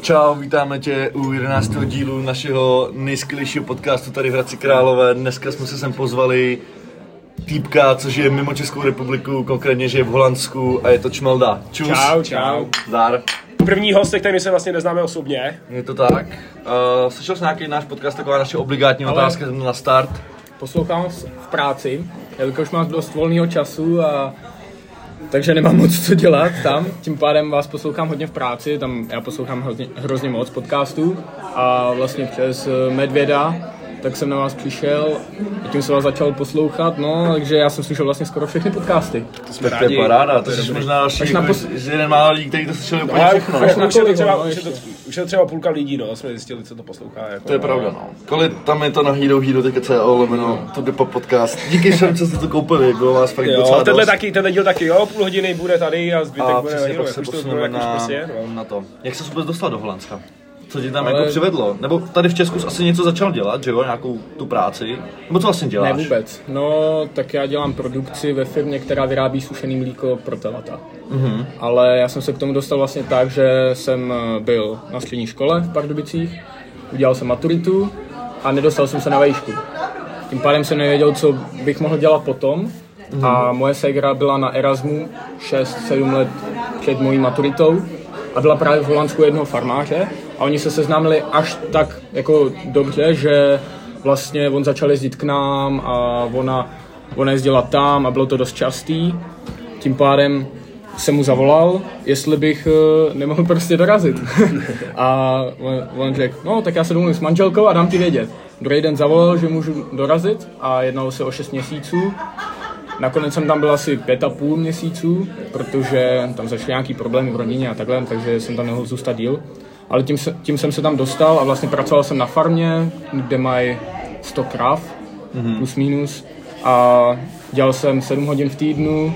Čau, vítáme tě u 11. dílu našeho nejskvělejšího podcastu tady v Hradci Králové. Dneska jsme se sem pozvali týpka, což je mimo Českou republiku, konkrétně že je v Holandsku a je to Čmelda. Čus. Čau, čau. Zdar. První host, který se vlastně neznáme osobně. Je to tak. Uh, slyšel jsi nějaký náš podcast, taková naše obligátní Ale- otázka na start? Poslouchám v v práci, jelikož mám dost volného času a takže nemám moc co dělat tam, tím pádem vás poslouchám hodně v práci, tam já poslouchám hrozně, hrozně moc podcastů a vlastně přes eh, Medvěda, tak jsem na vás přišel a tím jsem vás začal poslouchat, no, takže já jsem slyšel vlastně skoro všechny podcasty. Tak to je paráda, to jsi možná další, Až na jako, pos- že jeden málo lidí, kteří to slyšeli úplně Ale všechno. už, na už, je to třeba, no, už, je to, už je to třeba půlka lidí, no, jsme zjistili, co to poslouchá. Jako, To je pravda, no. Kolik tam je to na Hero Hero, teďka co lomeno, to jde po podcast. Díky všem, co jste to koupili, bylo vás fakt Jo, docela tenhle, dost. taky, tenhle díl taky, jo, půl hodiny bude tady a zbytek A bude přesně na se jak už to na, prostě je, no. na to. Jak se vůbec dostal do Holandska? Co tě tam Ale- jako přivedlo? Nebo tady v Česku jsi asi něco začal dělat, že jo? Nějakou tu práci? Nebo co vlastně děláš? Ne vůbec, no tak já dělám produkci ve firmě, která vyrábí sušený mlíko pro telata. Mhm. Ale já jsem se k tomu dostal vlastně tak, že jsem eh, byl na střední škole v Pardubicích, udělal jsem maturitu a nedostal jsem se na vejšku. Tím pádem jsem nevěděl, co bych mohl dělat potom. A moje ségra byla na Erasmu 6-7 let před mojí maturitou a byla právě v Holandsku jednoho farmáře a oni se seznámili až tak jako dobře, že vlastně on začal jezdit k nám a ona, ona jezdila tam a bylo to dost častý. Tím pádem jsem mu zavolal, jestli bych uh, nemohl prostě dorazit. a on, on řekl, no tak já se domluvím s manželkou a dám ti vědět. Druhý den zavolal, že můžu dorazit a jednalo se o 6 měsíců. Nakonec jsem tam byl asi pět a půl měsíců, protože tam začaly nějaký problémy v rodině a takhle, takže jsem tam nemohl zůstat díl. Ale tím, se, tím jsem se tam dostal a vlastně pracoval jsem na farmě, kde mají 100 krav, mm-hmm. plus minus. A dělal jsem 7 hodin v týdnu,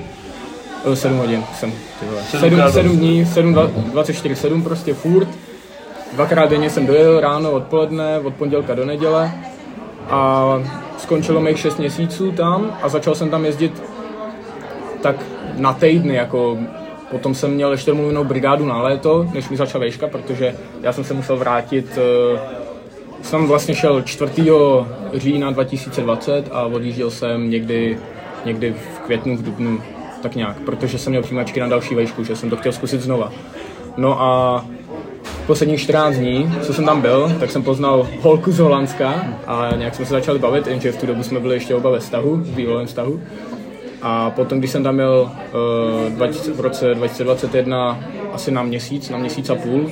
eh, 7 hodin jsem, ty vole. 7, Sedmkrát 7 dní, 7, 24, 7 prostě furt. Dvakrát denně jsem dojel ráno, odpoledne, od pondělka do neděle. A skončilo mých 6 měsíců tam a začal jsem tam jezdit tak na týdny, jako potom jsem měl ještě domluvenou brigádu na léto, než mi začala vejška, protože já jsem se musel vrátit, eh, jsem vlastně šel 4. října 2020 a odjížděl jsem někdy, někdy v květnu, v dubnu, tak nějak, protože jsem měl přijímačky na další vejšku, že jsem to chtěl zkusit znova. No a posledních 14 dní, co jsem tam byl, tak jsem poznal holku z Holandska a nějak jsme se začali bavit, jenže v tu dobu jsme byli ještě oba ve vztahu, v bývalém vztahu. A potom, když jsem tam uh, 20, v roce 2021 asi na měsíc, na měsíc a půl,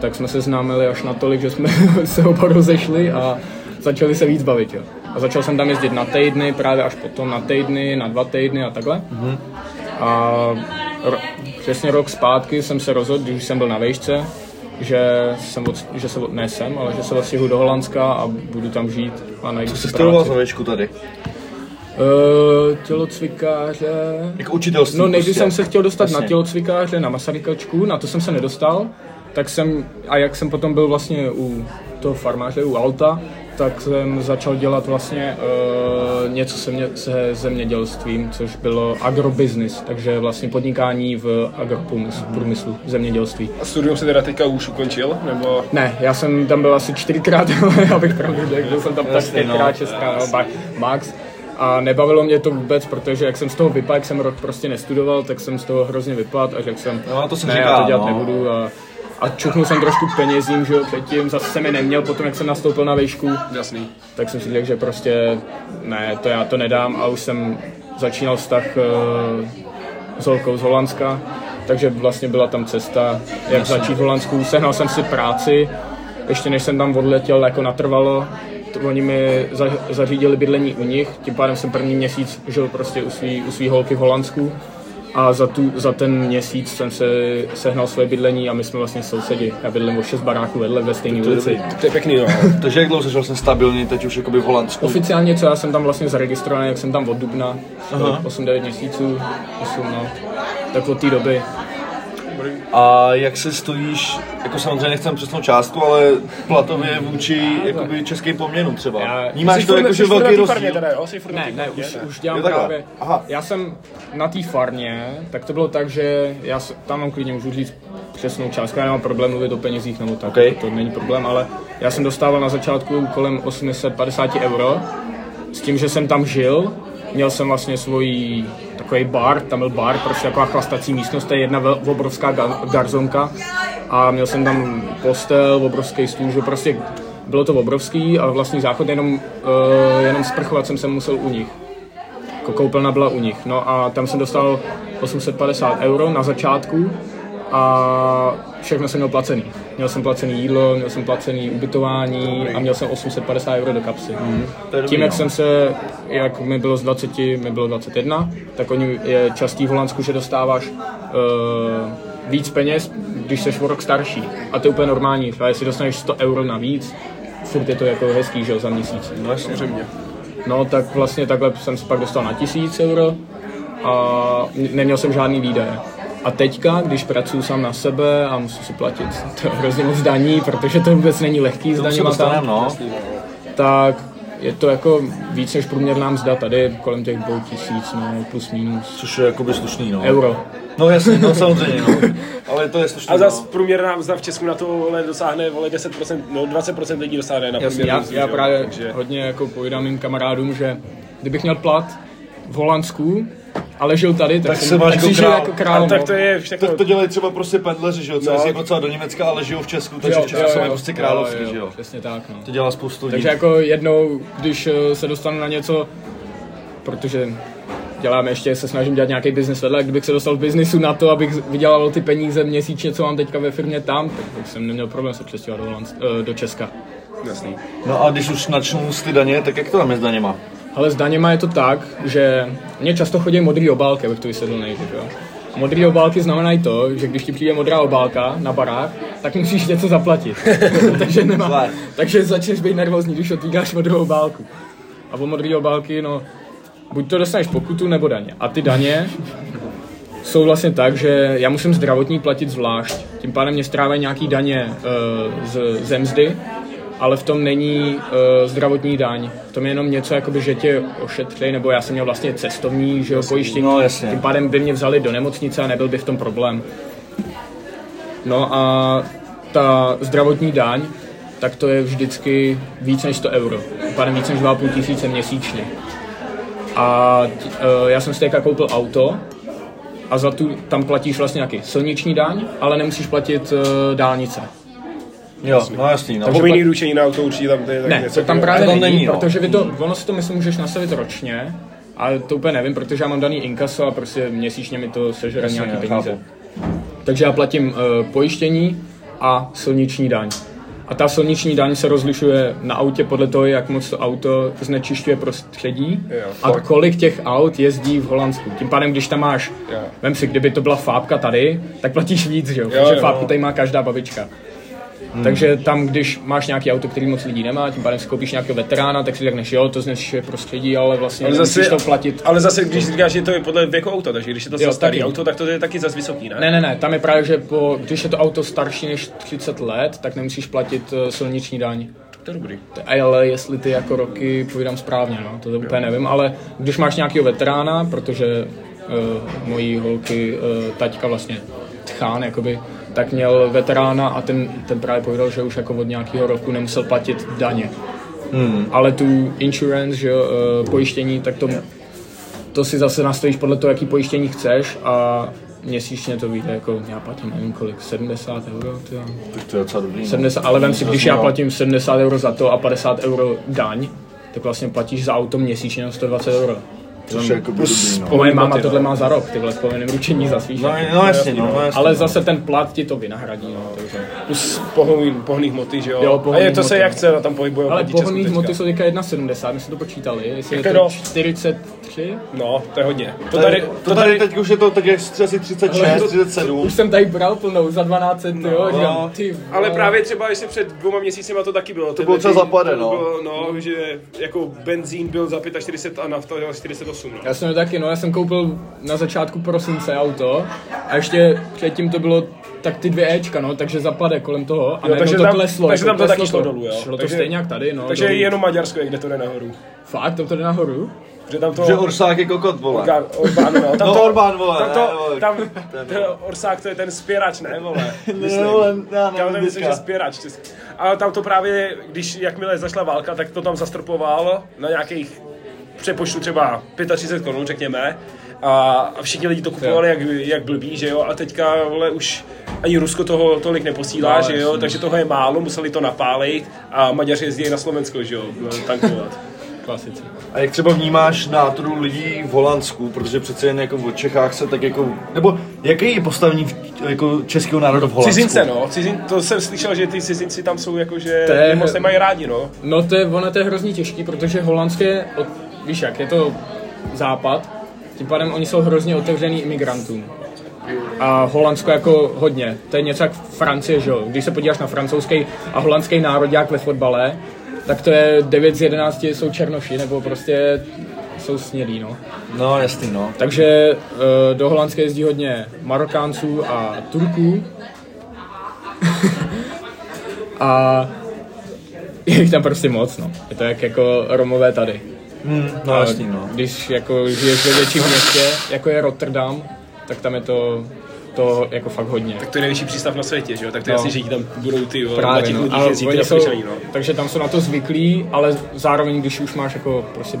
tak jsme se známili až natolik, že jsme se oba rozešli a začali se víc bavit. Jo. A začal jsem tam jezdit na týdny, právě až potom na týdny, na dva týdny a takhle. Mm-hmm. A ro- přesně rok zpátky jsem se rozhodl, když jsem byl na vejšce, že, jsem od, že se od, ne jsem, ale že se odstěhuji do Holandska a budu tam žít a najdu Co si jsi studoval za věšku tady? Uh, tělocvikáře... Jako učitelství No nejdřív prostě. jsem se chtěl dostat na Jasně. tělocvikáře, na Masarykačku, na to jsem se nedostal. Tak jsem, a jak jsem potom byl vlastně u toho farmáře, u Alta, tak jsem začal dělat vlastně uh, něco se, mě, se zemědělstvím, což bylo agrobusiness, takže vlastně podnikání v agroprůmyslu, průmyslu, zemědělství. A studium se teda teďka už ukončil, nebo? Ne, já jsem tam byl asi čtyřikrát, abych pravdu řekl, byl jsem tam tak Jasně, no. šestkrát, no, max. A nebavilo mě to vůbec, protože jak jsem z toho vypadl, jak jsem rok prostě nestudoval, tak jsem z toho hrozně vypadl a řekl jsem, No, to se ne, říká, já to dělat no. nebudu a, a čuchnul jsem trošku penězím, že jo, předtím, zase jsem je neměl, potom jak jsem nastoupil na vejšku, Jasný. tak jsem si řekl, že prostě ne, to já to nedám a už jsem začínal vztah uh, s holkou z Holandska, takže vlastně byla tam cesta, jak začít v Holandsku. Sehnal jsem si práci, ještě než jsem tam odletěl jako natrvalo, oni mi za, zařídili bydlení u nich, tím pádem jsem první měsíc žil prostě u svý, u svý holky v Holandsku a za, tu, za ten měsíc jsem se sehnal svoje bydlení a my jsme vlastně sousedi. Já bydlím o šest baráků vedle ve stejné ulici. To je pěkný, no. Takže jak dlouho jsi vlastně stabilní teď už jakoby v Holandsku? Oficiálně, co já jsem tam vlastně zaregistrovaný, jak jsem tam od dubna, Aha. 8-9 měsíců, 8, no. Tak od té doby. A jak se stojíš, jako samozřejmě nechcem přesnou částku, ale platově vůči jakoby českým poměrům třeba? Já- Vnímáš to jako, že velký rozdíl? Teda, jo? Jsi Ne, ne, už, už dělám právě. Aha. Já jsem na té farmě, tak to bylo tak, že já tam mám klidně můžu říct přesnou částku, já nemám problém mluvit o penězích nebo tak, Okay. to není problém, ale já jsem dostával na začátku kolem 850 euro, s tím, že jsem tam žil, měl jsem vlastně svůj takový bar, tam byl bar, prostě taková chlastací místnost, to je jedna obrovská ga- garzonka a měl jsem tam postel, obrovský stůl, že prostě bylo to obrovský a vlastní záchod, jenom, uh, jenom sprchovat jsem se musel u nich. Jako koupelna byla u nich. No a tam jsem dostal 850 euro na začátku a všechno jsem měl placený. Měl jsem placený jídlo, měl jsem placený ubytování a měl jsem 850 euro do kapsy. Dobrý, Tím, jak no. jsem se, jak mi bylo z 20, mi bylo 21, tak oni je častý v Holandsku, že dostáváš uh, víc peněz, když jsi o rok starší. A to je úplně normální. A jestli dostaneš 100 euro navíc, furt je to jako hezký, že jo, za měsíc. No jasně. Samozřejmě. No tak vlastně takhle jsem se pak dostal na 1000 euro a neměl jsem žádný výdaje. A teďka, když pracuji sám na sebe a musím si platit to hrozně moc daní, protože to vůbec není lehký s daněma tam, no. tak je to jako víc než průměrná mzda tady, kolem těch dvou tisíc, no, plus minus Což je jakoby slušný, no. euro. No jasně, no samozřejmě, no. Ale to je slušný, A zas no. průměrná mzda v Česku na to vole, dosáhne vole 10%, no 20% lidí dosáhne na Jasně, průměrnou já, mzdu, já právě takže- hodně jako povídám mým kamarádům, že kdybych měl plat v Holandsku, ale žil tady, tak, Tak se máš tak jako král. jako král. Tak no. to je všechno. Tak to dělají třeba prostě pendleři, že jo, co jezdí docela do Německa, ale žijou v Česku, takže v Česku jsou prostě královský, že jo. Přesně tak, no. To dělá spoustu lidí. Takže jako jednou, když eh, se dostanu na něco, protože děláme ještě, se snažím dělat nějaký biznis vedle, kdybych se dostal v biznisu na to, abych vydělal ty peníze měsíčně, co mám teďka ve firmě tam, tak bych jsem neměl problém se přestěhovat do, eh, do Česka. Jasný. No a když už načnu z ty daně, tak jak to tam je s daněma? Ale s daněma je to tak, že mě často chodí modrý obálky, abych to vysvětlil nejdřív. Jo. A modrý obálky znamenají to, že když ti přijde modrá obálka na barák, tak musíš něco zaplatit. takže, nemá, takže začneš být nervózní, když otvíráš modrou obálku. A o modré obálky, no, buď to dostaneš pokutu nebo daně. A ty daně jsou vlastně tak, že já musím zdravotní platit zvlášť. Tím pádem mě strávají nějaký daně uh, z, ze mzdy, ale v tom není uh, zdravotní daň. V tom je jenom něco, jakoby, že tě ošetří, nebo já jsem měl vlastně cestovní že jo, pojištění. no, jasně. Tím pádem by mě vzali do nemocnice a nebyl by v tom problém. No a ta zdravotní daň, tak to je vždycky víc než 100 euro. Tím pádem víc než 2,5 tisíce měsíčně. A eh, já jsem si teďka koupil auto a za tu tam platíš vlastně nějaký silniční daň, ale nemusíš platit uh, dálnice. Jo, no jasný, no. Takže Povinný pak- ručení na auto určitě tam to je tak Ne, něco to tam právě není, není, no. protože vy to, ono si to myslím můžeš nastavit ročně, ale to úplně nevím, protože já mám daný inkaso a prostě měsíčně mi to sežere Jasně, nějaký peníze. chápu. Takže já platím uh, pojištění a silniční daň. A ta silniční daň se rozlišuje na autě podle toho, jak moc to auto znečišťuje prostředí a kolik těch aut jezdí v Holandsku. Tím pádem, když tam máš, vem si, kdyby to byla fábka tady, tak platíš víc, že jo? Protože fábku tady má každá babička. Takže tam, když máš nějaký auto, který moc lidí nemá, tím pádem si koupíš nějakého veterána, tak si řekneš, jo, to znečišťuje prostředí, ale vlastně Ale zase, to platit. ale zase, když říkáš, že to je podle věku auta, takže když je to Jo, starý taky. auto, tak to je taky zase vysoký, ne? Ne, ne, ne, tam je právě, že po, když je to auto starší než 30 let, tak nemusíš platit uh, silniční daň. To je dobrý. Ale jestli ty jako roky povídám správně, no, to úplně nevím, ale když máš nějakého veterána, protože uh, mojí holky uh, taťka vlastně tchán, jakoby, tak měl veterána a ten, ten právě povídal, že už jako od nějakého roku nemusel platit daně. Hmm. Ale tu insurance, že, uh, pojištění, tak to, to si zase nastavíš podle toho, jaký pojištění chceš a měsíčně to vyjde jako, já platím nevím kolik, 70 euro, tyjo. Tak to je docela dobrý. no. 70, ale vem si, když já No. platím 70 euro za to a 50 euro daň, tak vlastně platíš za auto měsíčně na 120 euro. Což je jako dobrý, no. Moje máma tohle no. má za rok, tyhle v povinném ručení za svých. No, no jasně, no, no jasně. ale no. zase ten plat ti to vynahradí, no, takže. Plus pohonný, pohonný hmoty, že jo? Jo, a je to se jak no. chce, na tam pohybuje Ale pohonný hmoty jsou teďka 1,70, my jsme to počítali, jestli je to to? 43? No, to je hodně. To Tady, tady, to tady teď už je to tak jak asi 36, 37. Už jsem tady bral plnou za 12, no, jo, říkám, ty ale právě třeba ještě před dvěma měsícima to taky bylo. To bylo třeba zapade, no. Bylo, no, že jako benzín byl za 45 a nafta za 48, no. Já jsem taky, no, já jsem koupil na začátku prosince auto a ještě předtím to bylo tak ty dvě Ečka, no, takže zapade kolem toho a Jo, takže to tam- kleslo. takže tam to taky šlo dolů, jo. Šlo to Takže- stejně jak tady, no. Takže dolů. jenom Maďarsko je, kde to jde nahoru. Fakt, to to jde nahoru? Že tam to... Že Orsák je kokot, vole. Orbán, Orbán, no. Tam No, to, Orbán, vole, Tam, ne, to, vole. tam, Ten, Orsák to je ten spěrač, ne, vole. Ne, vole, já Já nevím myslím, že spěrač. A tam to právě, když jakmile začala válka, tak to tam zastropoval na nějakých přepočtu třeba 35 korun, řekněme. A, a všichni lidi to kupovali jak, jak blbý, že jo, a teďka vole, už ani Rusko toho tolik neposílá, No, že jo, takže toho je málo, museli to napálit a Maďaři jezdí na Slovensko, že jo, tankovat. Klasici. A jak třeba vnímáš náturu lidí v Holandsku, protože přece jen jako v Čechách se tak jako, nebo jaký je postavení v- jako českého národa v Holandsku? Cizince, no, Cizin, to jsem slyšel, že ty cizinci tam jsou jako, že To je... moc nemají rádi, no. No to je, ono to je hrozně těžký, protože holandské, od, víš jak, je to západ, tím pádem oni jsou hrozně otevřený imigrantům. A Holandsko jako hodně. To je něco jak Francie, že jo. Když se podíváš na francouzský a holandský národák ve fotbale, tak to je 9 z 11 jsou černoši, nebo prostě jsou snědí, no. No jasný, no. Takže eh, do Holandska jezdí hodně Marokánců a Turků. a je jich tam prostě moc, no. Je to jak jako Romové tady. Hmm, no A jasný, no. Když jako žiješ ve větším městě, jako je Rotterdam, tak tam je to, to jako fakt hodně. Tak to je nejvyšší přístav na světě, že jo, tak to je No. jasný, že jich tam budou ty, jo, Právě, těch no. Ale jezdí ty jsou, no. takže tam jsou na to zvyklí, ale zároveň, když už máš jako prostě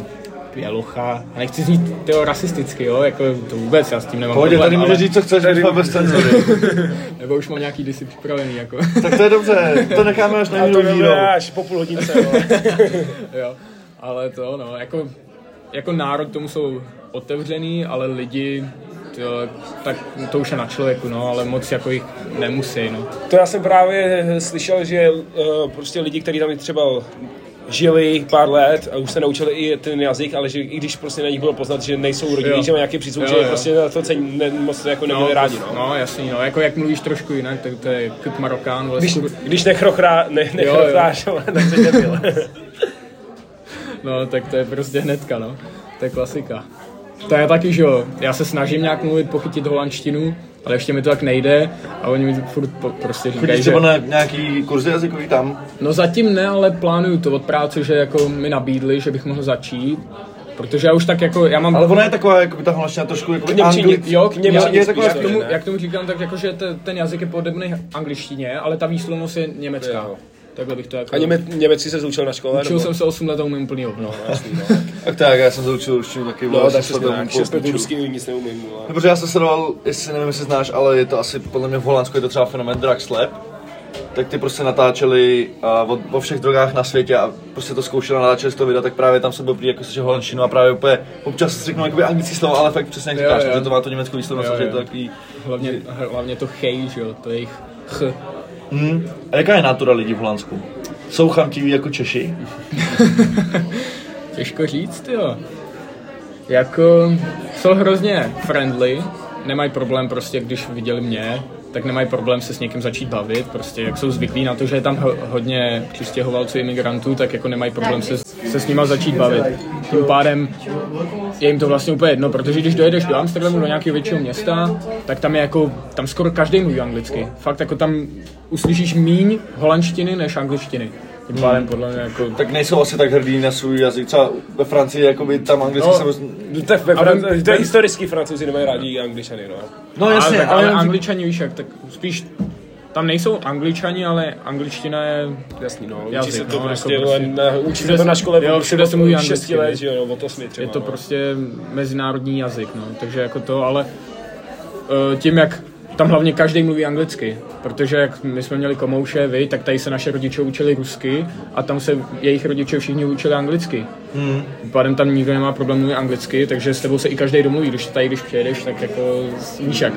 bělocha, a nechci znít tyho rasisticky, jo, jako to vůbec, já s tím nemám Pohodě, tady ale, můžeš říct, co chceš, tady bez cenzury. nebo už mám nějaký disy připravený, jako, tak to je dobře, to necháme až na A to jinou až po půl hodince, jo. jo, ale to, no, jako, jako národ tomu jsou otevřený, ale lidi, jo, tak to už je na člověku, no, ale moc jako jich nemusí, no. To já jsem právě slyšel, že uh, prostě lidi, kteří tam třeba žili pár let a už se naučili i ten jazyk, ale že i když prostě na nich bylo poznat, že nejsou rodiny, Jo. že mají nějaký přízvuk, Jo, že jo. prostě na to cení, ne, moc jako neměli rádi, no. no, jasný, no, jako jak mluvíš trošku jinak, tak to je kuk Marokán, vole, Když, když nechrochrá, ne, nechrochráš, vole, tak se debil. No, tak to je prostě hnedka, no. To je klasika. To je taky, že jo, já se snažím nějak mluvit, pochytit holandštinu, ale ještě mi to tak nejde a oni mi furt po, prostě říkají, Chodíš že... třeba na nějaký kurzy jazykový tam? No zatím ne, ale plánuju to od práce, že jako mi nabídli, že bych mohl začít. Protože já už tak jako, já mám... Ale ona je taková, jako ta holandština trošku jako Němčině-. Jo, k něm, Já- jak, je tomu, taková jak, tomu, jak tomu říkám, tak jako, že te, ten jazyk je podobný angličtině, ale ta výslovnost je německá. Jo. Takhle bych to jako... A něme, německy se zaučil na škole? Učil jsem se 8 let a umím plný ovno. Tak tak, já jsem zaučil ruštinu taky. No, tak se tomu Šest rusky nic neumím. vole. No, protože já jsem sledoval, jestli nevím, jestli znáš, ale je to asi podle mě v Holandsku je to třeba fenomén Drug Slap. Tak ty prostě natáčeli uh, o, o, všech drogách na světě a prostě to zkoušeli natáčeli z toho videa, tak právě tam se byl prý jako slyšel holandštinu a právě úplně občas se řeknou jakoby anglický slovo, ale fakt přesně jak říkáš, jo. že to má to německou výslovnost, že je to takový... Hlavně, hlavně to chej, že jo, to je jejich ch. Hmm. A jaká je nátura lidí v Holandsku? Jsou chamtiví jako Češi? Těžko říct, jo. Jako, jsou hrozně friendly, nemají problém prostě, když viděli mě, tak nemají problém se s někým začít bavit, prostě jak jsou zvyklí na to, že je tam ho- hodně přistěhovalců, imigrantů, tak jako nemají problém se, se s nima začít bavit. Tím pádem je jim to vlastně úplně jedno, protože když dojedeš do Amsterdamu, do nějakého většího města, tak tam je jako, tam skoro každý mluví anglicky. Fakt jako tam uslyšíš míň holandštiny než angličtiny. Tím pádem podle mě jako... Tak nejsou asi tak hrdí na svůj jazyk, třeba ve Francii, jakoby tam anglicky No. se... No, tak ve Fran- to je historický francouzi nemají rádi angličany, no. No jasně, ale, ale, ale angličani víš jak, tak spíš tam nejsou angličani, ale angličtina je Jasný, no. Učí Jazyk, se to no, prostě, jako prostě na, učí se to na škole jo, všude se mluví 6 anglicky, let, jo, od 8 třeba. Je to no. prostě mezinárodní jazyk, no. Takže jako to, ale eh, tím, jak tam hlavně každý mluví anglicky, protože jak my jsme měli komouše, vy, tak tady se naše rodiče učili rusky a tam se jejich rodiče všichni učili anglicky. Hmm. Pádem tam nikdo nemá problém mluvit anglicky, takže s tebou se i každý domluví, když tady, když přijedeš, tak jako víš jak.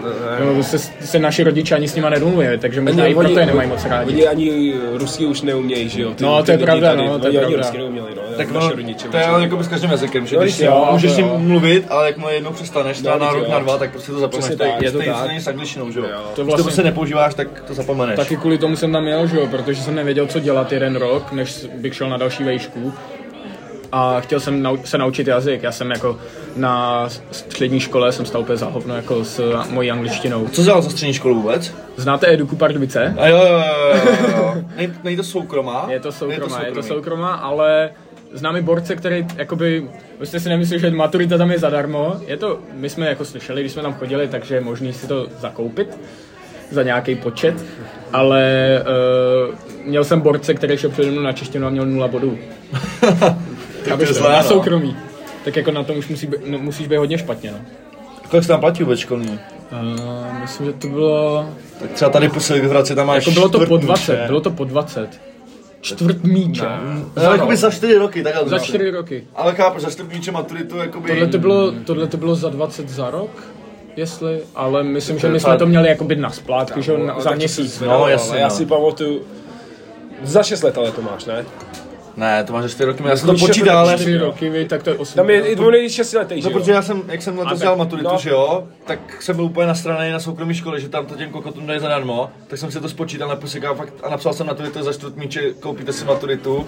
No, se, se naši rodiče ani s nima nedomluví, takže možná i proto je nemají moc rádi. Oni ani rusky už neumějí, že jo? Ty, No, to je pravda, tady, no, to je oni ani pravda. rusky neuměli, no. tak naše no, rodiče. to je ale jako s každým jazykem, že No, když jo, můžeš s ním mluvit, ale jakmile jednou přestaneš, No, na teď rok, na dva, tak prostě to zapomeneš. Přesně Stejně- tak, je to stejně- tak. Angličtinou, že jo? To Když to vlastně- prostě nepoužíváš, tak to zapomeneš. Taky kvůli tomu jsem tam jel, že jo, protože jsem nevěděl, co dělat jeden rok, než bych šel na další vejšku. A chtěl jsem nau- se naučit jazyk. Já jsem jako na střední škole jsem stal úplně za hovno jako s mojí angličtinou. Co dělal za střední školu vůbec? Znáte Eduku Pardubice? A jo, jo, jo, jo, jo. Nej, není to soukromá? Je to soukromá, je to soukromá, ale známý borce, který, jakoby, vy jste si nemysleli, že maturita tam je zadarmo. Je to, my jsme jako slyšeli, když jsme tam chodili, takže je možný si to zakoupit za nějaký počet, ale uh, měl jsem borce, který šel přede mnou na češtinu a měl nula bodů. Tak to je zlé, na no. soukromí. Tak jako na tom už musí být, no, musíš být hodně špatně, no. Kolik jsi tam platí vůbec školní? Uh, myslím, že to bylo... Tak třeba tady po Silvihradce tam máš Jako bylo to po 20, míče. bylo to po 20. Čtvrt míče. No, jakoby za čtyři roky, to Za čtyři roky. Ale chápu, za čtyři míče maturitu, jakoby... Tohle to bylo, tohle to bylo za 20 za rok, jestli, ale myslím, že my jsme to měli jakoby na splátku, že za měsíc. No, jasně, Já no. si pamatuju, za 6 let ale to máš, ne? Ne, to máš za čtyři roky, já jsem to to počítal, ale... Čtyři roky, vy, tak to je 8. Tam je, on je 6 letý, že No, protože já jsem, jak jsem letos dělal maturitu, no. že jo, tak jsem byl úplně nastranej na soukromé škole, že tam to těm kokotům dají zadarmo, tak jsem si to spočítal, napisal, fakt, a napsal jsem na Twitter za čtvrt míče, koupíte si maturitu.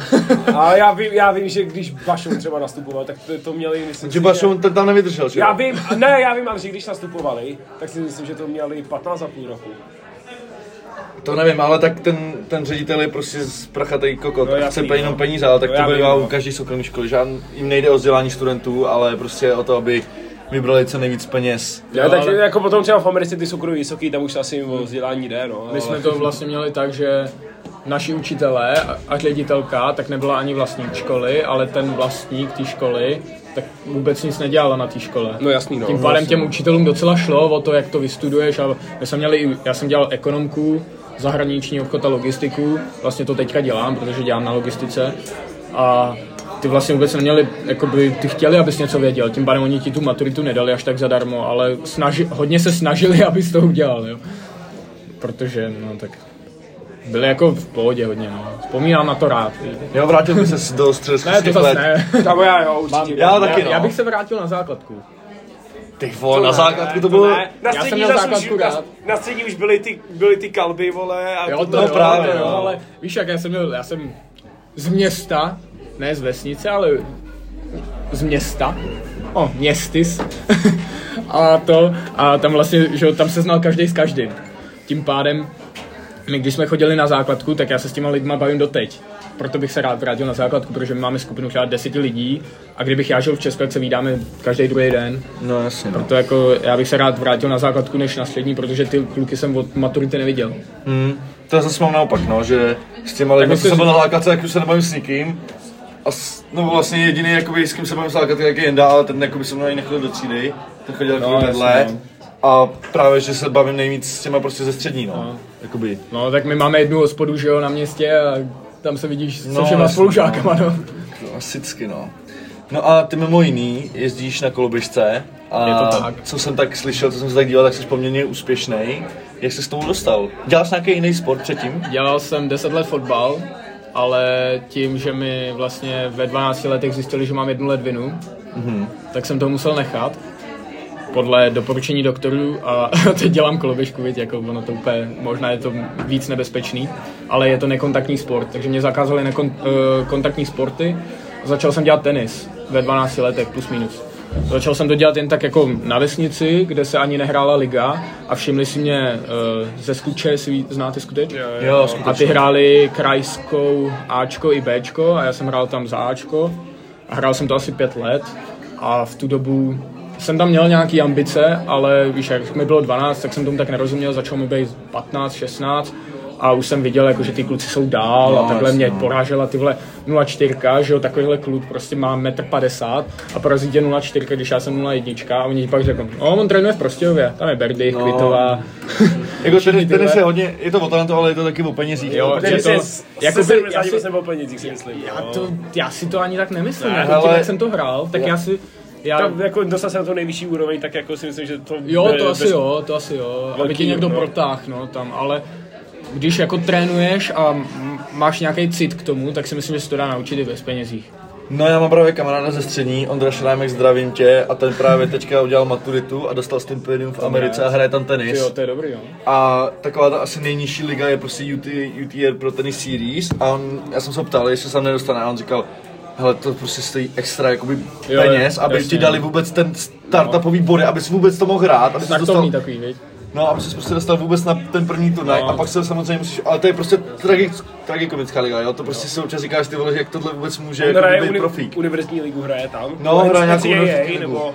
A já vím, já vím, že když Bašoun třeba nastupoval, tak to, to měli, myslím Že si, Bašoun ten tam nevydržel, že jo? Já vím, ne, já vím, ale že když nastupovali, tak si myslím, že to měli 15 a půl roku. To nevím, ale tak ten, ten ředitel je prostě z prachatý kokot, No, no, jasný, chce jenom no. peníze, ale tak No, to já bývá u no. každé soukromé školy, že jim nejde o vzdělání studentů, ale prostě o to, aby vybrali co nejvíc peněz. Jo, Jo, takže ale- jako potom třeba v Americe ty jsou vysoký, tam už asi o vzdělání jde, no. My ale- jsme to vlastně měli tak, že naši učitelé a- ředitelka tak nebyla ani vlastník školy, ale ten vlastník té školy tak vůbec nic nedělala na té škole. No jasný, no. Tím pádem těm učitelům docela šlo o to, jak to vystuduješ a my jsme měli, i- já jsem dělal ekonomku, zahraniční obchod a logistiku, vlastně to teďka dělám, protože dělám na logistice a ty vlastně vůbec neměli, jakoby, ty chtěli, abys něco věděl, tím pádem oni ti tu maturitu nedali až tak zadarmo, ale snaži, hodně se snažili, abys to udělal, jo. Protože, no tak, byli jako v pohodě hodně, no. Vzpomínám na to rád. Jo, vrátil bych se do Ne, to středoškolských zase let. ne. Tam já jo, určitě. Já taky, já, no. já bych se vrátil na základku. Ty vole, na základku to bylo... ne. Na Já jsem měl základku už, na, rád. na střední už byly ty, byly ty kalby, vole, a Jo, to, No jo, právě, to jo, no. ale víš jak, já jsem měl, já jsem z města, ne z vesnice, ale z města, o, městis, a to, a tam vlastně, že tam se znal každý s každým. Tím pádem, my když jsme chodili na základku, tak já se s těma lidma bavím doteď. Proto bych se rád vrátil na základku, protože my máme skupinu třeba deseti lidí a kdybych já žil v Česku, tak se vídáme každý druhý den. No jasně, no. Proto jako já bych se rád vrátil na základku než na střední, protože ty kluky jsem od maturity neviděl. Hmm. To já zase mám naopak, no, že s těma lidmi, co jsem byl na základce, tak už se nebavím s nikým. A s, no vlastně jediný, jakoby, s kým se bavím s základky, jak je Jenda, ale ten jakoby se mnou ani nechodil do třídy, ten chodil No, vedle. no. A právě, že se bavím nejvíc s těma prostě ze střední, no. No. Jakoby. No, tak my máme jednu hospodu, že jo, na městě a tam se vidíš se No, všema spolužákama, no. No, asicky, no. No a ty mimo jiný jezdíš na koloběžce a Je to tak. co jsem tak slyšel, co jsem se tak díval, tak jsi poměrně úspěšný. Jak jsi s tomu dostal? Děláš nějaký jiný sport předtím? Dělal jsem 10 let fotbal, ale tím, že mi vlastně ve 12 letech zjistili, že mám jednu ledvinu, Mhm. tak jsem to musel nechat podle doporučení doktorů a teď dělám koloběžku, víc, jako ono to úplně, možná je to víc nebezpečný, ale je to nekontaktní sport, takže mě zakázali nekontaktní sporty a začal jsem dělat tenis ve 12 letech plus minus. Začal jsem to dělat jen tak jako na vesnici, kde se ani nehrála liga a všimli si mě uh, ze Skuče, si ví- znáte Skuteč? Jo, A ty hráli krajskou Ačko i Bčko a já jsem hrál tam za Ačko a hrál jsem to asi pět let a v tu dobu jsem tam měl nějaký ambice, ale víš, jak mi bylo 12, tak jsem tomu tak nerozuměl, začal mi být 15, 16 a už jsem viděl, jako, že ty kluci jsou dál No, a takhle jasně, mě no. porážela ty vole 0,4, že jo, takovýhle kluk prostě má 1,50 m a porazí tě 0,4, když já jsem 0,1 a oni ti pak řeknou, no on trénuje v Prostějově, tam je Berdy, No. Kvitová, Jako tenis, tenis tyhle- je hodně, je to o talentu, ale je to taky o penězích. Jo, že Tenis to- je s- jakoby- se já si- 70% o penězích, si myslím. Já, no. to, já si to ani tak nemyslím, Ne, jako tím, ale- jak jsem to hrál, tak já si... Já, Tam jako dostal se na to nejvyšší úroveň, tak jako si myslím, že to... jo, bude to asi bez- jo, to asi jo, aby Velký, tě někdo no. protáhl, no, tam, ale když jako trénuješ a máš nějaký cit k tomu, tak si myslím, že se to dá naučit i bez penězích. No já mám právě kamaráda ze střední, Ondra Šrámek, zdravím tě, a ten právě teďka udělal maturitu a dostal stipendium v Americe a hraje tam tenis. Jo, to je dobrý, jo. A taková ta asi nejnižší liga je prostě UT, UTR pro Tennis Series a on, já jsem se ho ptal, jestli se tam nedostane a on říkal, hele, to prostě stojí extra jakoby Jo, peněz, aby jasně. ti dali vůbec ten startupový body, abys vůbec to mohl hrát, aby se dostal, Startovní takový, viď? No a se prostě dostal vůbec na ten první turnaj No. a pak se samozřejmě musíš, ale to je prostě tragik, tragikomická liga, jo, to prostě si občas říkáš ty vole, jak tohle vůbec může On jako hraje být uni- profík. univerzitní ligu, hraje tam. No, hraje nějakou univerzitní ligu. nebo...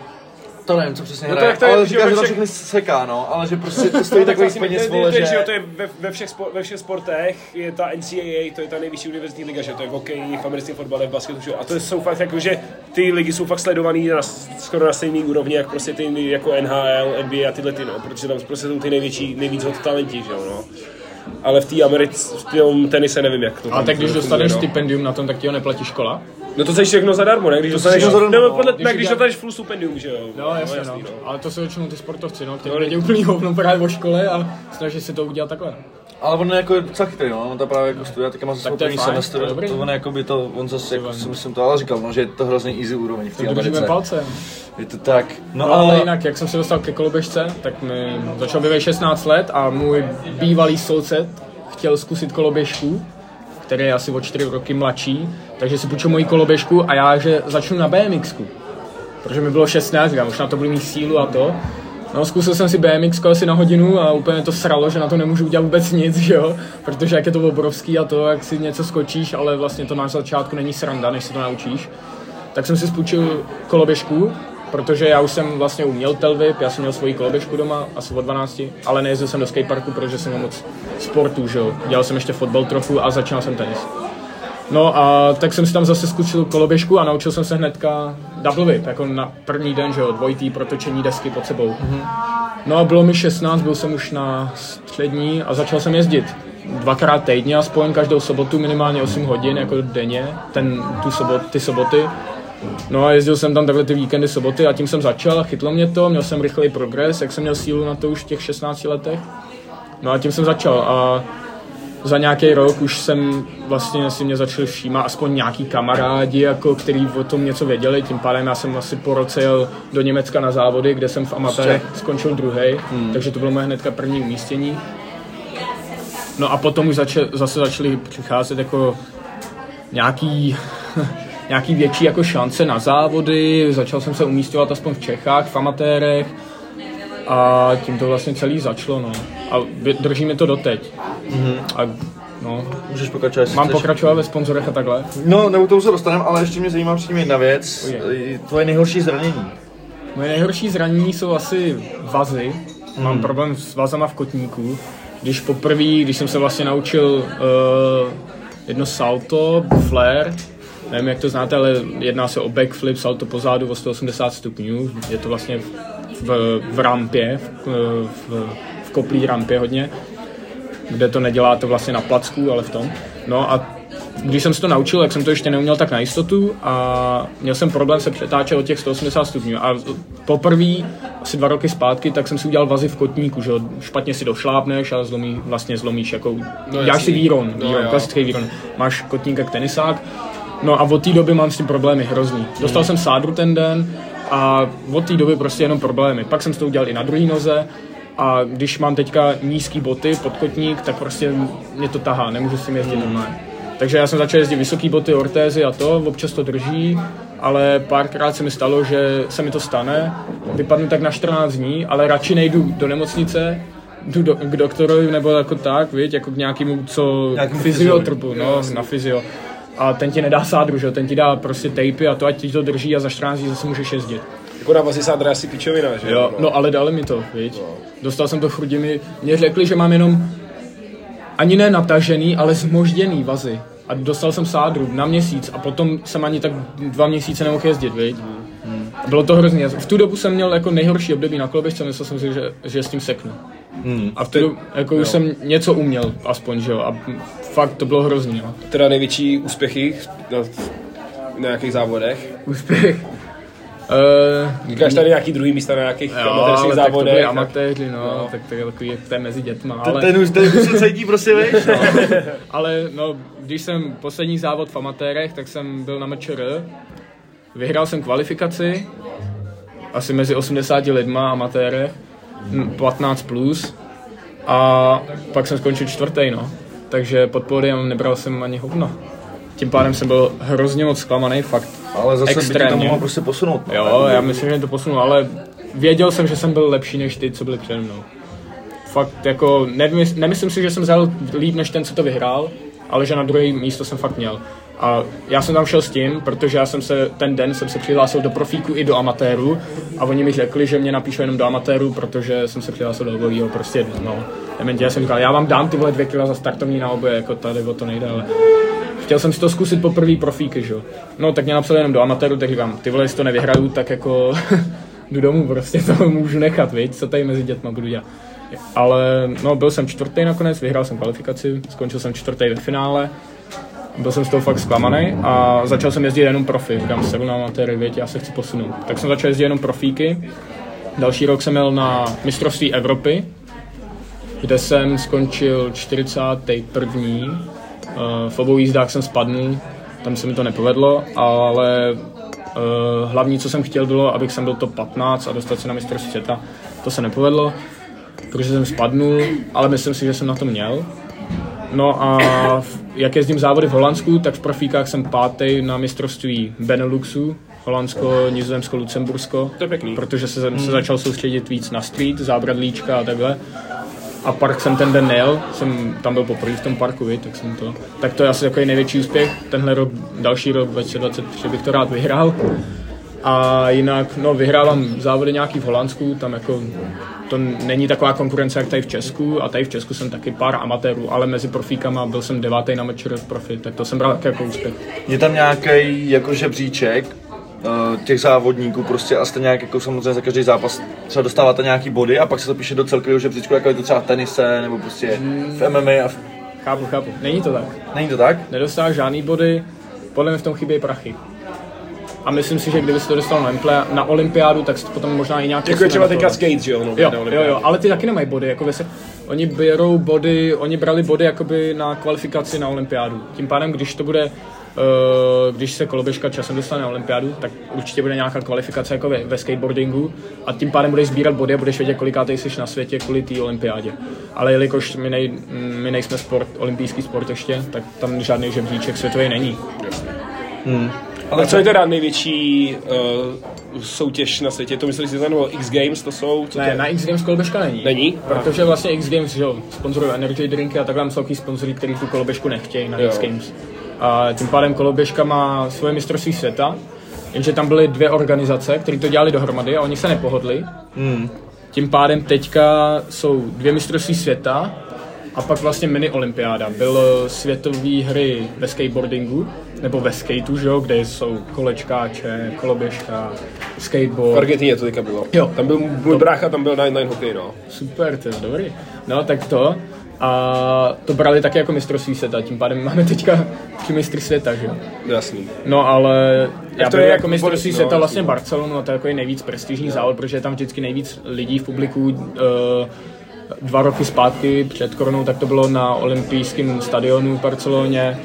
To nevím, co přesně No to hraje, jak to je, ale že říká, že tam všech- všechny seká, no, ale že prostě to stojí takových Asi peněz, vole, že... jo, to je ve, ve, všech spo, ve všech sportech, je ta NCAA, to je ta nejvyšší univerzitní liga, že to je v hokeji, v americkém fotbale, v basketu, že jo. A to jsou fakt jako, že ty ligy jsou fakt sledovaný na, skoro na stejný úrovni, jak prostě ty jako NHL, NBA a tyhle ty, no, protože tam prostě jsou ty největší, nejvíc hot talenti, že jo, no. Ale v té Americe, v tom tenise nevím, jak to A tak když dostaneš no. stipendium na tom, tak ti ho neplatí škola? No to chceš všechno zadarmo, ne? Když dostaneš, všechno zadarmo, nebo no. podle, Když ne, když udělá- dostaneš full stipendium, že jo. No, jasně, jasný, no. Ale to jsou většinou ty sportovci, no, kteří No, vědí úplný hovno právě o škole a snaží se to udělat takhle. no. Ale on je jako docela chytrý, no, on to právě jako studuje, teďka má za sebou to je první fajn, semestr, to to on jako by to, on zase jako si myslím to, ale říkal, no, že je to hrozně easy úroveň v té Držíme Americe. palce. Je to tak, no, No ale ale jinak, jak jsem se dostal ke koloběžce, tak mi začal být 16 let a můj bývalý soused chtěl zkusit koloběžku, který je asi o 4 roky mladší, takže si půjčil moji koloběžku a já, že začnu na BMXku. Protože mi bylo 16, říkám, už na to budu mít sílu a to. No, zkusil jsem si BMX asi na hodinu a úplně to sralo, že na to nemůžu udělat vůbec nic, že jo? Protože jak je to obrovský a to, jak si něco skočíš, ale vlastně to na začátku není sranda, než se to naučíš tak jsem si spůjčil koloběžku, protože já už jsem vlastně uměl telvip, já jsem měl svoji koloběžku doma, asi od 12, ale nejezdil jsem do skateparku, protože jsem měl moc sportů, že jo. Dělal jsem ještě fotbal trochu a začal jsem tenis. No a tak jsem si tam zase zkusil koloběžku a naučil jsem se hnedka double whip, jako na první den, že jo, dvojitý protočení desky pod sebou. Mm-hmm. No a bylo mi 16, byl jsem už na střední a začal jsem jezdit dvakrát týdně aspoň, každou sobotu minimálně 8 hodin, jako denně, ten, tu sobot, ty soboty. No a jezdil jsem tam takhle ty víkendy, soboty a tím jsem začal a chytlo mě to, měl jsem rychlej progres, jak jsem měl sílu na to už v těch 16 letech. No a tím jsem začal a za nějaký rok už jsem vlastně si mě začali všímat aspoň nějaký kamarádi, jako, který o tom něco věděli, tím pádem já jsem asi po roce jel do Německa na závody, kde jsem v amatérech skončil druhý, hmm. takže to bylo moje hnedka první umístění. No a potom už zače, zase začaly přicházet jako nějaký, nějaký větší jako šance na závody, začal jsem se umístěvat aspoň v Čechách, v amatérech a tím to vlastně celý začalo, no. A vy- drží mi to doteď. Mm-hmm. A no, můžeš pokračovat, mám chceš. pokračovat ve sponzorech a takhle. No, nebo tomu se dostaneme, ale ještě mě zajímá předtím jedna věc, Ojej. tvoje nejhorší zranění. Moje nejhorší zranění jsou asi vazy. Mám problém s vazama v kotníku. Když poprvé, když jsem se vlastně naučil uh, jedno salto, flare, nevím jak to znáte, ale jedná se o backflip, salto pozadu o 180 stupňů. Je to vlastně v, v, v rampě, v, v, v koplý rampě hodně, kde to neděláte vlastně na placku, ale v tom. No a když jsem se to naučil, jak jsem to ještě neuměl tak na jistotu a měl jsem problém se přetáčet od těch 180 stupňů a poprvé, asi dva roky zpátky, tak jsem si udělal vazy v kotníku, že špatně si došlápneš a zlomí, vlastně zlomíš, jako, no, děláš si výron, No, výron jo. klasický výron, máš kotník jak tenisák, no a od té doby mám s tím problémy hrozný. Dostal jsem sádru ten den a od té doby prostě jenom problémy. Pak jsem si to udělal i na druhé noze a když mám teďka nízký boty pod kotník, tak prostě mě to tahá, nemůžu s tím jezdit normálně. Takže já jsem začal jezdit vysoký boty, ortézy a to, občas to drží, ale párkrát se mi stalo, že se mi to stane, vypadnu tak na 14 dní, ale radši nejdu do nemocnice, jdu do, k doktorovi nebo jako tak, víš, jako k nějakému, co Nějakému fyziotropu, no, na fyzio. A ten ti nedá sádru, že jo, ten ti dá prostě tapy a to, ať ti to drží a za 14 dní zase můžeš jezdit. Jako na vazy sádra asi pičovina, že Jo, no ale dali mi to, viď? Dostal jsem to v chrudi, mi, mě řekli, že mám jenom ani ne natažený, ale zmožděný vazy. A dostal jsem sádru na měsíc a potom jsem ani tak dva měsíce nemohl jezdit, viď? A bylo to hrozně. V tu dobu jsem měl jako nejhorší období na koloběžce, myslel jsem si, že, že s tím seknu. Hmm. A v tu dobu, jako už jsem něco uměl, aspoň, že jo, a fakt to bylo hrozný, no. Teda největší úspěchy na, na nějakých závodech. Úspěch. Uh, Říkáš tady nějaký druhý místa na nějakých jo, amatérských ale tak to byli závodech. amatéři, no, No. tak to je takový, to je mezi dětma, Ten, ale... ten už, ten už se cítí prostě, víš? No. Ale no, když jsem poslední závod v amatérech, tak jsem byl na MČR. Vyhrál jsem kvalifikaci, asi mezi 80 lidma amatérech, hm, 15 plus. A pak jsem skončil čtvrtý, no. Takže pod pódiem nebral jsem ani hovno. Tím pádem jsem byl hrozně moc zklamaný, fakt. Ale zase by ti to Extrémně. mohlo prostě posunout. no. Jo, já myslím, že to posunul, ale věděl jsem, že jsem byl lepší než ty, co byli přede mnou. fakt jako, nevím, nemyslím si, že jsem vzal líp než ten, co to vyhrál, ale že na druhé místo jsem fakt měl. A já jsem tam šel s tím, protože já jsem se ten den jsem se přihlásil do profíku i do amatéru a oni mi řekli, že mě napíšou jenom do amatéru, protože jsem se přihlásil do obojího, prostě no. Já jsem říkal, já vám dám tyhle dvě kila za startovní na oboje, jako tady o to nejde, ale chtěl jsem si to zkusit poprvé profíky, že jo. No tak mě napsali jenom do amatéru, tak říkám, ty vole, jestli to nevyhraju, tak jako jdu domů, prostě to můžu nechat, viď, co tady mezi dětma budu dělat. Ale no, byl jsem čtvrtý nakonec, vyhrál jsem kvalifikaci, skončil jsem čtvrtý ve finále, byl jsem z toho fakt zklamaný a začal jsem jezdit jenom profi. Říkám, sedu na amatéry, věď, já se chci posunout. Tak jsem začal jezdit jenom profíky. Další rok jsem měl na mistrovství Evropy, kde jsem skončil 41. Eh, v obou jízdách jsem spadnul, tam se mi to nepovedlo, ale eh, hlavní, co jsem chtěl, bylo, abych jsem byl to 15 a dostat se na mistrovství světa. To se nepovedlo, protože jsem spadnul, ale myslím si, že jsem na to měl. No a jak jezdím závody v Holandsku, tak v profíkách jsem pátý na mistrovství Beneluxu, Holandsko, Nizozemsko, Lucembursko. To je pěkný. Protože se, hmm. se začal soustředit víc na street, zábradlíčka a takhle. A park jsem ten den nejel, jsem tam byl poprvé v tom parku, vi, tak jsem to. Tak to je asi takový největší úspěch. Tenhle rok, další rok 2023 bych to rád vyhrál. A jinak, no, vyhrávám závody nějaký v Holandsku, tam jako to není taková konkurence, jak tady v Česku a tady v Česku jsem taky pár amatérů, ale mezi profíkama byl jsem devátý na mečer profi, tak to jsem bral jako úspěch. Je tam nějaký jako žebříček, eh, těch závodníků prostě a jste nějak jako samozřejmě za každý zápas třeba dostáváte nějaký body a pak se to píše do celkového žebříčku, jako je to třeba v tenise nebo prostě v MMA a v... Chápu, chápu. Není to tak. Není to tak? Nedostáváš žádný body, podle mě v tom chybějí prachy. A myslím si, že kdyby se to dostal na, Olympia, na olympiádu, tak to potom možná i nějaký... Jako je třeba teďka skate, že jo? No, jo, jo, jo, ale ty taky nemají body, jako se, oni berou body, oni brali body jakoby na kvalifikaci na olympiádu. Tím pádem, když to bude když se koloběžka časem dostane na olympiádu, tak určitě bude nějaká kvalifikace jako ve, ve skateboardingu a tím pádem budeš sbírat body a budeš vědět, koliká jsi na světě kvůli té olympiádě. Ale jelikož my, nej, my nejsme sport, olympijský sport ještě, tak tam žádný žebříček světový není. Hmm. Ale a co je teda největší uh, soutěž na světě? To myslíš, že to X Games, to jsou? Co ne, to? na X Games koloběžka není. Není? Protože vlastně X Games, že jo, sponzorují energy drinky a takhle jsou takový sponzory, který tu koloběžku nechtějí na jo. X Games. A tím pádem koloběžka má svoje mistrovství světa, jenže tam byly dvě organizace, které to dělali dohromady a oni se nepohodli. Hmm. Tím pádem teďka jsou dvě mistrovství světa a pak vlastně mini olympiáda. Byl světové hry ve skateboardingu, nebo ve skateu, že jo, kde jsou kolečkáče, koloběžka, skateboard. V Argentině to teďka bylo. Jo. Tam byl můj brácha, tam byl nine hokej, no. Super, to je dobrý. No, tak to. A to brali taky jako mistrovství světa, tím pádem máme teďka tři mistry světa, že jo? Jasný. No ale já to je jako mistrovství no, světa vlastně Barcelonu a to je jako nejvíc prestižní no. závod, protože je tam vždycky nejvíc lidí v publiku. Uh, dva roky zpátky před koronou, tak to bylo na olympijském stadionu v Barceloně.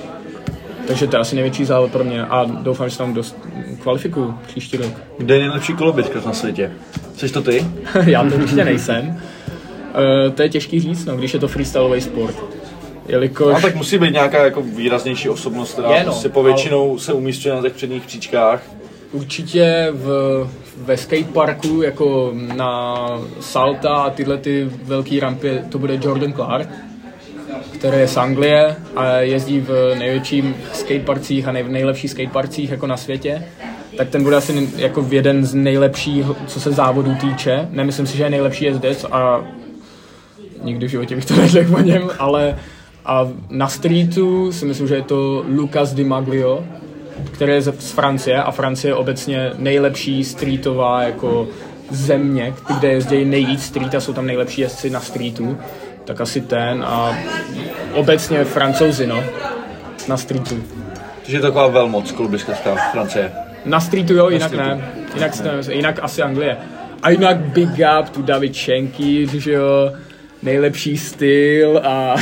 Takže to je asi největší závod pro mě a doufám, že tam dost kvalifikuju příští rok. Kde je nejlepší koloběžka na světě? Jsi to ty? Já to určitě nejsem. Uh, to je těžký říct, no, když je to freestyleový sport. Jelikož... A tak musí být nějaká jako výraznější osobnost, která je, no, prostě povětšinou ale... se umístuje na těch předních příčkách. Určitě v, ve skateparku, jako na Salta a tyhle ty velké rampy, to bude Jordan Clark, který je z Anglie a jezdí v největším skateparcích a nej, nejlepších skateparcích jako na světě tak ten bude asi jako jeden z nejlepších, co se závodů týče. Nemyslím si, že je nejlepší jezdec a nikdy v životě bych to neřekl o něm, ale a na streetu si myslím, že je to Lucas Di Maglio, který je z Francie a Francie je obecně nejlepší streetová jako země, kde jezdí nejvíc street a jsou tam nejlepší jezdci na streetu, tak asi ten a obecně francouzi, no, na streetu. Takže je taková velmoc koloběžkařská Francie. Na streetu jo, jinak ne. Jinak, jinak asi Anglie. A jinak big up to David Schenky, že jo, nejlepší styl a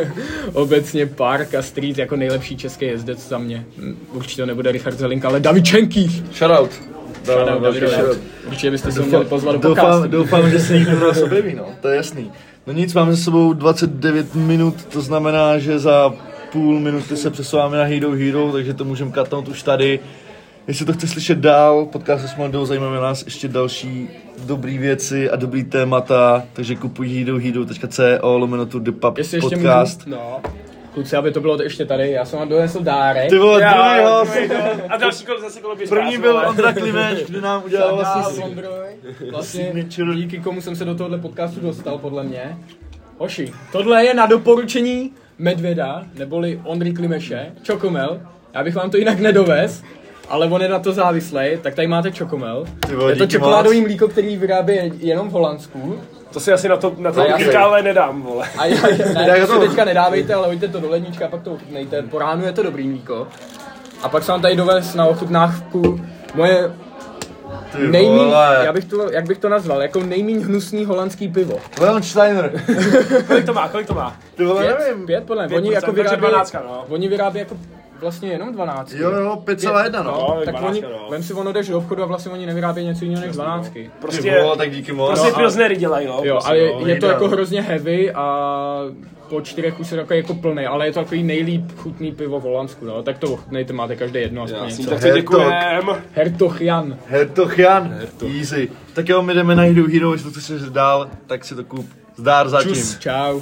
obecně park a street jako nejlepší český jezdec za mě. Určitě to nebude Richard Zelinka, ale David Čenky. Shoutout. Určitě byste se měli pozvat do doufám, doufám, že se někdo do nás objeví, no. To je jasný. No nic, máme za sebou 29 minut, to znamená, že za půl minuty se přesouváme na Hero Hero, takže to můžeme katnout už tady. Jestli to chce slyšet dál, podcast s Mondou, zajímavé nás ještě další dobrý věci a dobrý témata, takže kupuj hedo.co lomeno to the pub Jestli ještě podcast. můžu, no. Kluci, aby to bylo ještě tady, já jsem vám donesl dárek. Ty vole, druhý host. A další kolo zase kolo běž První byl Ondra Klimeč, kdo nám udělal Vlastně vlastně vlastně díky komu jsem se do tohohle podcastu dostal, podle mě. Hoši, tohle je na doporučení Medvěda, neboli Ondry Klimeše, Čokomel. Já bych vám to jinak nedovez, ale on je na to závislej, tak tady máte Čokomel. Ty vole, Je to čokoládový mlíko, který vyrábí jenom v Holandsku. To si asi na to, na to ale nedám, vole. A já, ne, Jak to si teďka nedávejte, ale hoďte to do lednička a pak to ochutnejte. Po ránu je to dobrý mlíko. A pak jsem vám tady dovez na ochutnávku moje vole. já bych to, jak bych to nazval, jako nejmíň hnusný holandský pivo. Leonsteiner. Kolik to má, kolik to má? Ty vole, Pět, nevím. pět podle mě. Oni jako vyrábí, 12, no. oni vyrábí jako vlastně jenom 12. Jo, jo, 5,1 no. No, tak 12, oni, no. vem si ono jdeš do obchodu a vlastně oni nevyrábí něco jiného než 12. Ty Prostě, vole, tak díky moc. prostě No, a- pilsnery dělají, no. Jo, prostě, ale je, no. je to jako no. hrozně heavy a po čtyřech už je takový jako plný, ale je to takový nejlíp chutný pivo v Holandsku, no. Tak to ochutnejte, máte každý jedno aspoň Jasný, něco. tak to Hertog. děkujem. Hertog Jan. Hertog Jan. Easy. Tak jo, my jdeme na Hero Hero, jestli to chceš dál, tak si to kup. Zdár zatím. Čus. Čau.